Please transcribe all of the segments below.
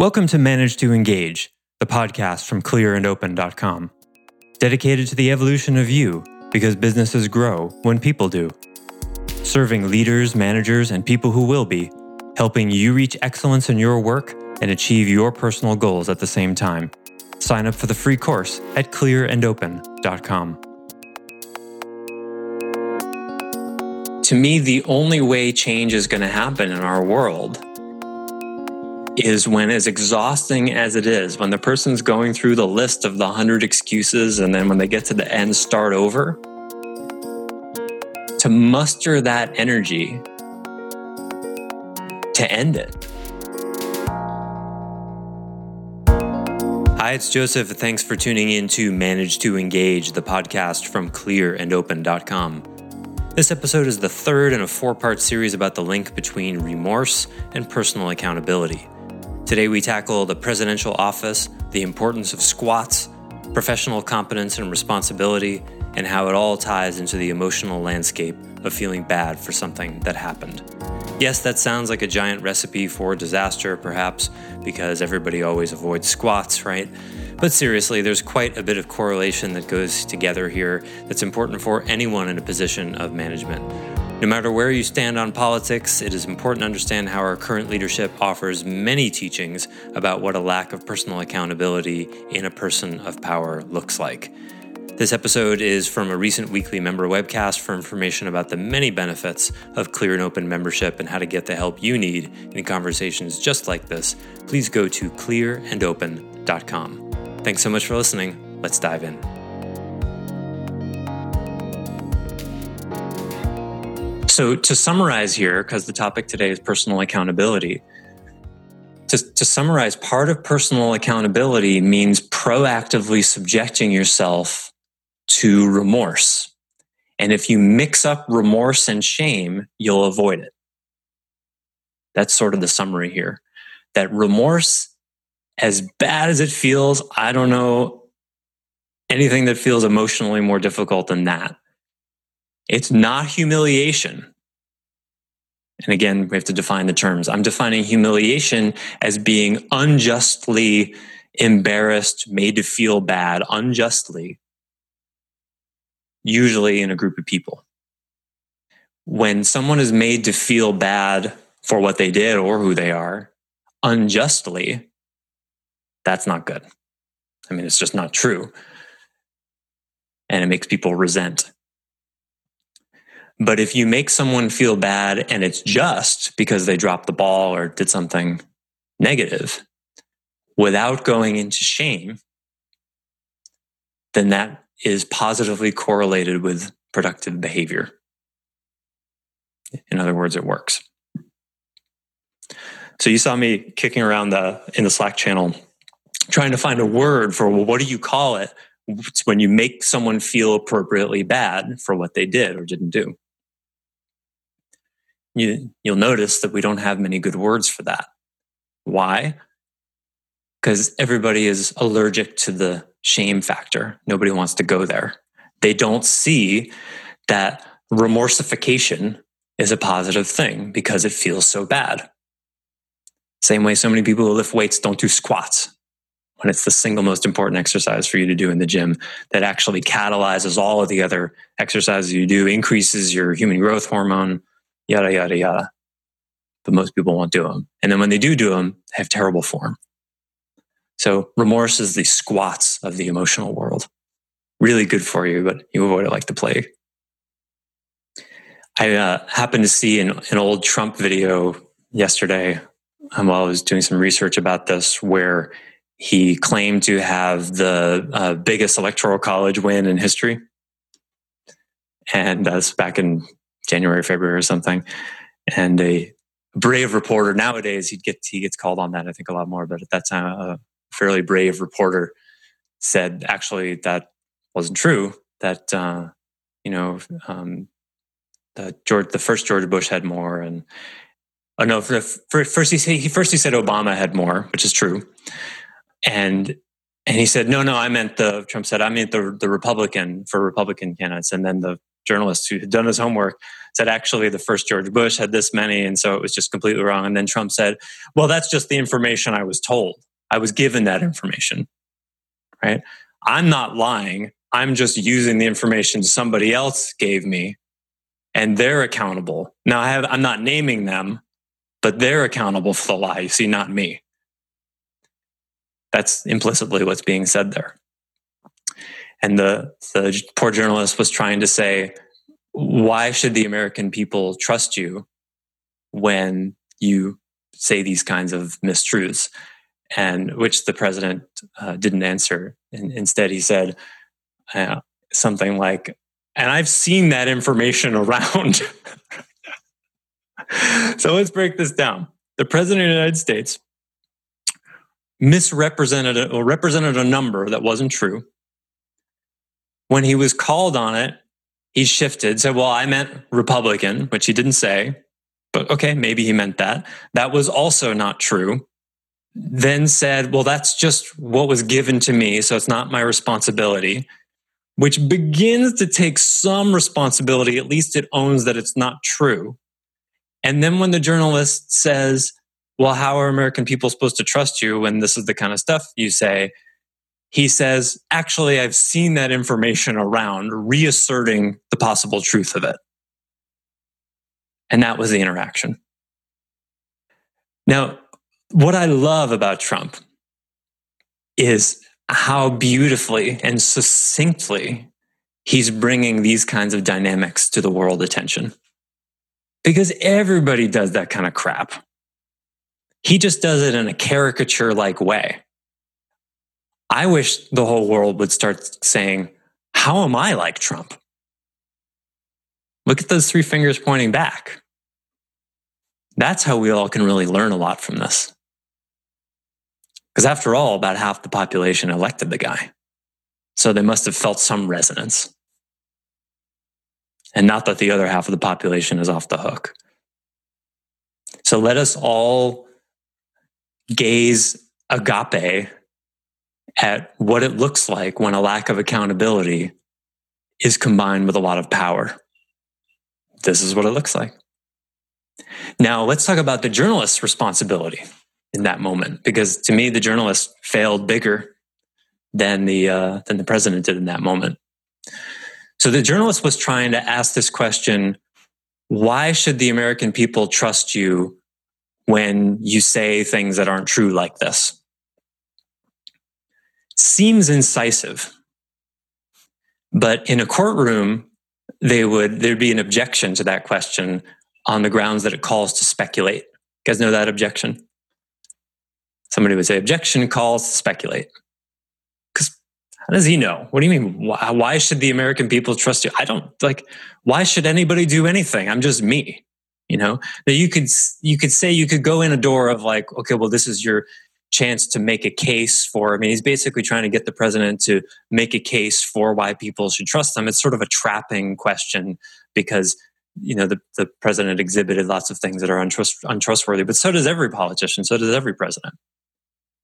Welcome to Manage to Engage, the podcast from clearandopen.com, dedicated to the evolution of you because businesses grow when people do. Serving leaders, managers, and people who will be, helping you reach excellence in your work and achieve your personal goals at the same time. Sign up for the free course at clearandopen.com. To me, the only way change is going to happen in our world is when, as exhausting as it is, when the person's going through the list of the 100 excuses and then when they get to the end, start over, to muster that energy to end it. Hi, it's Joseph. Thanks for tuning in to Manage to Engage, the podcast from clearandopen.com. This episode is the third in a four part series about the link between remorse and personal accountability. Today, we tackle the presidential office, the importance of squats, professional competence and responsibility, and how it all ties into the emotional landscape of feeling bad for something that happened. Yes, that sounds like a giant recipe for disaster, perhaps, because everybody always avoids squats, right? But seriously, there's quite a bit of correlation that goes together here that's important for anyone in a position of management. No matter where you stand on politics, it is important to understand how our current leadership offers many teachings about what a lack of personal accountability in a person of power looks like. This episode is from a recent weekly member webcast for information about the many benefits of clear and open membership and how to get the help you need in conversations just like this. Please go to clearandopen.com. Thanks so much for listening. Let's dive in. So, to summarize here, because the topic today is personal accountability, to, to, summarize, part of personal accountability means proactively subjecting yourself to remorse. And if you mix up remorse and shame, you'll avoid it. That's sort of the summary here. That remorse, as bad as it feels, I don't know anything that feels emotionally more difficult than that. It's not humiliation. And again, we have to define the terms. I'm defining humiliation as being unjustly embarrassed, made to feel bad unjustly, usually in a group of people. When someone is made to feel bad for what they did or who they are unjustly, that's not good. I mean, it's just not true. And it makes people resent. But if you make someone feel bad and it's just because they dropped the ball or did something negative without going into shame, then that is positively correlated with productive behavior. In other words, it works. So you saw me kicking around the in the Slack channel trying to find a word for well, what do you call it when you make someone feel appropriately bad for what they did or didn't do? You, you'll notice that we don't have many good words for that. Why? Because everybody is allergic to the shame factor. Nobody wants to go there. They don't see that remorsification is a positive thing because it feels so bad. Same way so many people who lift weights don't do squats when it's the single most important exercise for you to do in the gym that actually catalyzes all of the other exercises you do, increases your human growth hormone, yada, yada, yada. But most people won't do them. And then when they do do them, they have terrible form. So remorse is the squats of the emotional world. Really good for you, but you avoid it like the plague. I uh, happened to see an, an old Trump video yesterday um, while I was doing some research about this, where he claimed to have the uh, biggest electoral college win in history. And that's back in January, February or something. And a brave reporter nowadays, he gets he gets called on that I think a lot more, but at that time, a fairly brave reporter said actually that wasn't true. That uh, you know, um, the George, the first George Bush had more, and oh no, for, for, first he said, he first he said Obama had more, which is true, and and he said no, no, I meant the Trump said I meant the the Republican for Republican candidates, and then the journalist who had done his homework, said actually the first George Bush had this many, and so it was just completely wrong. And then Trump said, "Well, that's just the information I was told. I was given that information." Right? I'm not lying. I'm just using the information somebody else gave me, and they're accountable. Now I have I'm not naming them, but they're accountable for the lie. You see, not me. That's implicitly what's being said there. And the, the poor journalist was trying to say, why should the American people trust you when you say these kinds of mistruths? And which the president uh, didn't answer. And instead, he said uh, something like, and I've seen that information around. so let's break this down. The president of the United States misrepresented or represented a number that wasn't true when he was called on it, he shifted, said, Well, I meant Republican, which he didn't say, but okay, maybe he meant that. That was also not true. Then said, Well, that's just what was given to me, so it's not my responsibility, which begins to take some responsibility. At least it owns that it's not true. And then when the journalist says, Well, how are American people supposed to trust you when this is the kind of stuff you say? He says, actually, I've seen that information around, reasserting the possible truth of it. And that was the interaction. Now, what I love about Trump is how beautifully and succinctly he's bringing these kinds of dynamics to the world attention. Because everybody does that kind of crap. He just does it in a caricature like way. I wish the whole world would start saying, How am I like Trump? Look at those three fingers pointing back. That's how we all can really learn a lot from this. Because after all, about half the population elected the guy. So they must have felt some resonance. And not that the other half of the population is off the hook. So let us all gaze agape at what it looks like when a lack of accountability is combined with a lot of power. This is what it looks like. Now, let's talk about the journalist's responsibility in that moment, because to me, the journalist failed bigger than the uh, than the president did in that moment. So the journalist was trying to ask this question: Why should the American people trust you when you say things that aren't true like this? Seems incisive. But in a courtroom, they would there'd be an objection to that question on the grounds that it calls to speculate. You guys know that objection? Somebody would say, objection calls to speculate. Because how does he know? What do you mean? Why, why should the American people trust you? I don't like, why should anybody do anything? I'm just me. You know, that you could you could say you could go in a door of like, okay, well, this is your chance to make a case for. I mean, he's basically trying to get the president to make a case for why people should trust them. It's sort of a trapping question because you know the, the president exhibited lots of things that are untrust, untrustworthy, but so does every politician. So does every president.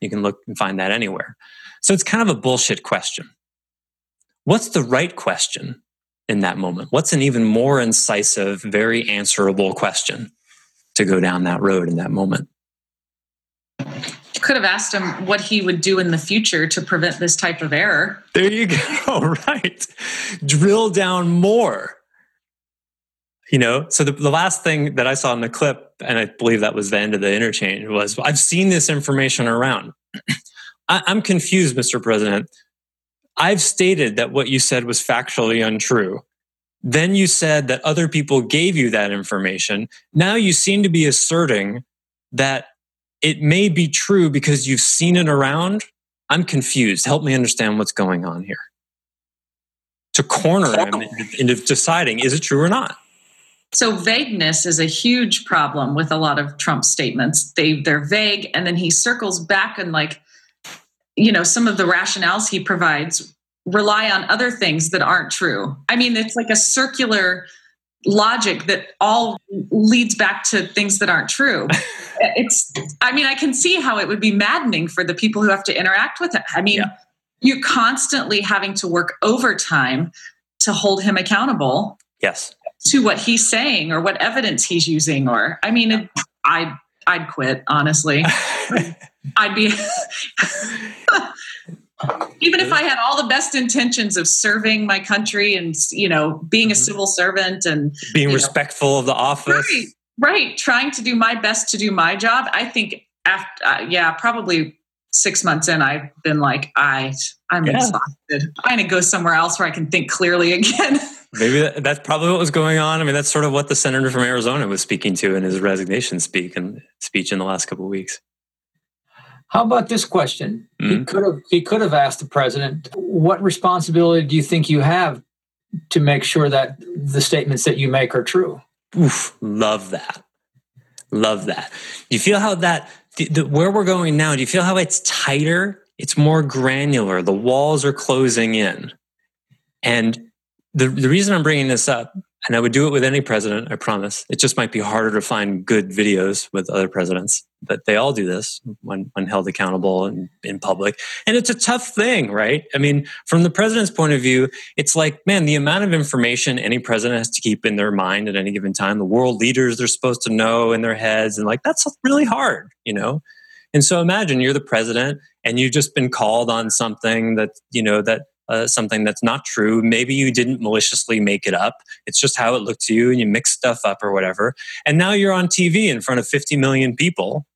You can look and find that anywhere. So it's kind of a bullshit question. What's the right question in that moment? What's an even more incisive, very answerable question to go down that road in that moment? Could have asked him what he would do in the future to prevent this type of error. There you go. Right. Drill down more. You know, so the, the last thing that I saw in the clip, and I believe that was the end of the interchange, was I've seen this information around. I, I'm confused, Mr. President. I've stated that what you said was factually untrue. Then you said that other people gave you that information. Now you seem to be asserting that it may be true because you've seen it around. I'm confused. Help me understand what's going on here. To corner him into deciding is it true or not. So vagueness is a huge problem with a lot of Trump statements. They they're vague, and then he circles back and like, you know, some of the rationales he provides rely on other things that aren't true. I mean, it's like a circular logic that all leads back to things that aren't true. it's, I mean, I can see how it would be maddening for the people who have to interact with it. I mean, yeah. you're constantly having to work overtime to hold him accountable. Yes. To what he's saying or what evidence he's using, or I mean, it, I'd I'd quit honestly. I'd be even if I had all the best intentions of serving my country and you know being a mm-hmm. civil servant and being respectful know, of the office, right, right, trying to do my best to do my job. I think after uh, yeah, probably six months in, I've been like, I I'm yeah. exhausted. I'm gonna go somewhere else where I can think clearly again. Maybe that's probably what was going on. I mean, that's sort of what the senator from Arizona was speaking to in his resignation speak and speech in the last couple of weeks. How about this question? Mm-hmm. He could have he could have asked the president, "What responsibility do you think you have to make sure that the statements that you make are true?" Oof, love that. Love that. Do you feel how that the, the, where we're going now? Do you feel how it's tighter? It's more granular. The walls are closing in, and the the reason I'm bringing this up and I would do it with any president, I promise. It just might be harder to find good videos with other presidents, but they all do this when, when held accountable and in public. And it's a tough thing, right? I mean, from the president's point of view, it's like, man, the amount of information any president has to keep in their mind at any given time, the world leaders they're supposed to know in their heads, and like, that's really hard, you know? And so imagine you're the president and you've just been called on something that, you know, that uh, something that's not true. Maybe you didn't maliciously make it up. It's just how it looked to you and you mix stuff up or whatever. And now you're on TV in front of 50 million people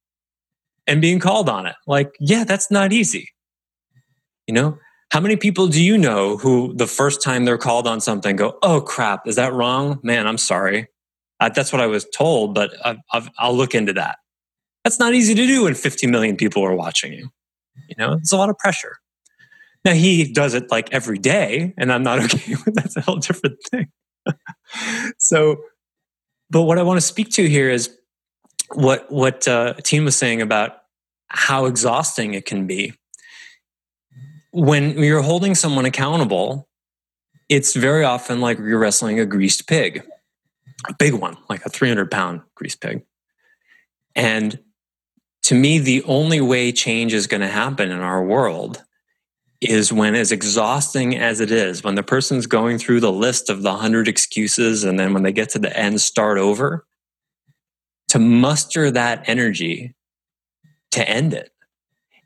and being called on it. Like, yeah, that's not easy. You know, how many people do you know who the first time they're called on something go, oh crap, is that wrong? Man, I'm sorry. Uh, that's what I was told, but i will look into that. That's not easy to do when 50 million people are watching you. You know, it's a lot of pressure. Now he does it like every day, and I'm not okay with that's a whole different thing. so, but what I want to speak to here is what what uh, was saying about how exhausting it can be when you're holding someone accountable. It's very often like you're wrestling a greased pig, a big one, like a 300 pound greased pig. And to me, the only way change is going to happen in our world is when, as exhausting as it is, when the person's going through the list of the 100 excuses and then when they get to the end, start over, to muster that energy to end it.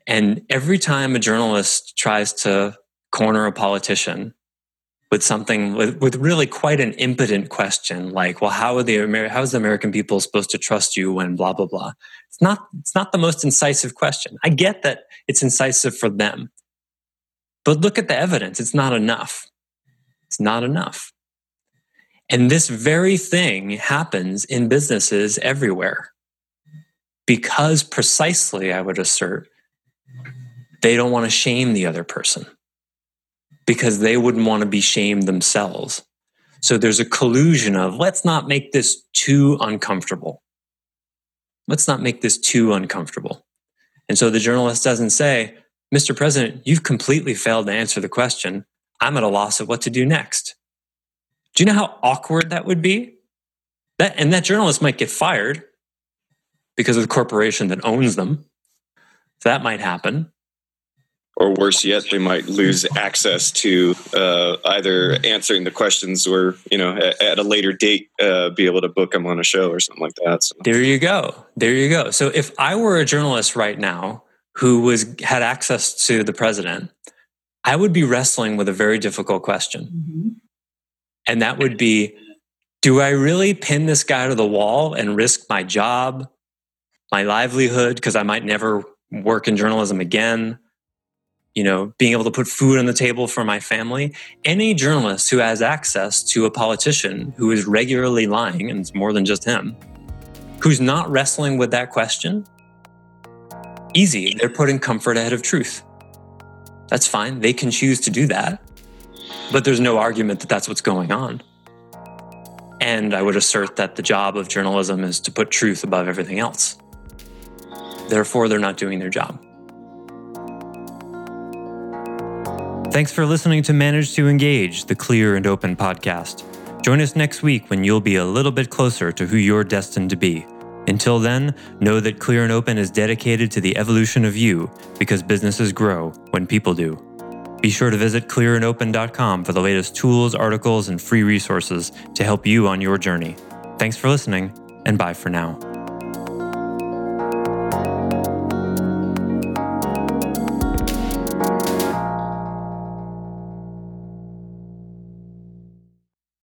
And every time a journalist tries to corner a politician with something with, with really quite an impotent question like well how are the Amer- how is the american people supposed to trust you when blah blah blah it's not it's not the most incisive question i get that it's incisive for them but look at the evidence. It's not enough. It's not enough. And this very thing happens in businesses everywhere because precisely, I would assert, they don't want to shame the other person because they wouldn't want to be shamed themselves. So there's a collusion of let's not make this too uncomfortable. Let's not make this too uncomfortable. And so the journalist doesn't say, Mr. President, you've completely failed to answer the question. I'm at a loss of what to do next. Do you know how awkward that would be? That, and that journalist might get fired because of the corporation that owns them. So that might happen. Or worse yet, they might lose access to uh, either answering the questions or, you know, at, at a later date, uh, be able to book them on a show or something like that. So. There you go. There you go. So if I were a journalist right now who was had access to the president, I would be wrestling with a very difficult question. Mm-hmm. And that would be do I really pin this guy to the wall and risk my job, my livelihood, because I might never work in journalism again? You know, being able to put food on the table for my family. Any journalist who has access to a politician who is regularly lying, and it's more than just him, who's not wrestling with that question, Easy. They're putting comfort ahead of truth. That's fine. They can choose to do that. But there's no argument that that's what's going on. And I would assert that the job of journalism is to put truth above everything else. Therefore, they're not doing their job. Thanks for listening to Manage to Engage, the clear and open podcast. Join us next week when you'll be a little bit closer to who you're destined to be until then, know that Clear and Open is dedicated to the evolution of you because businesses grow when people do. Be sure to visit clearandopen.com for the latest tools, articles, and free resources to help you on your journey. Thanks for listening, and bye for now.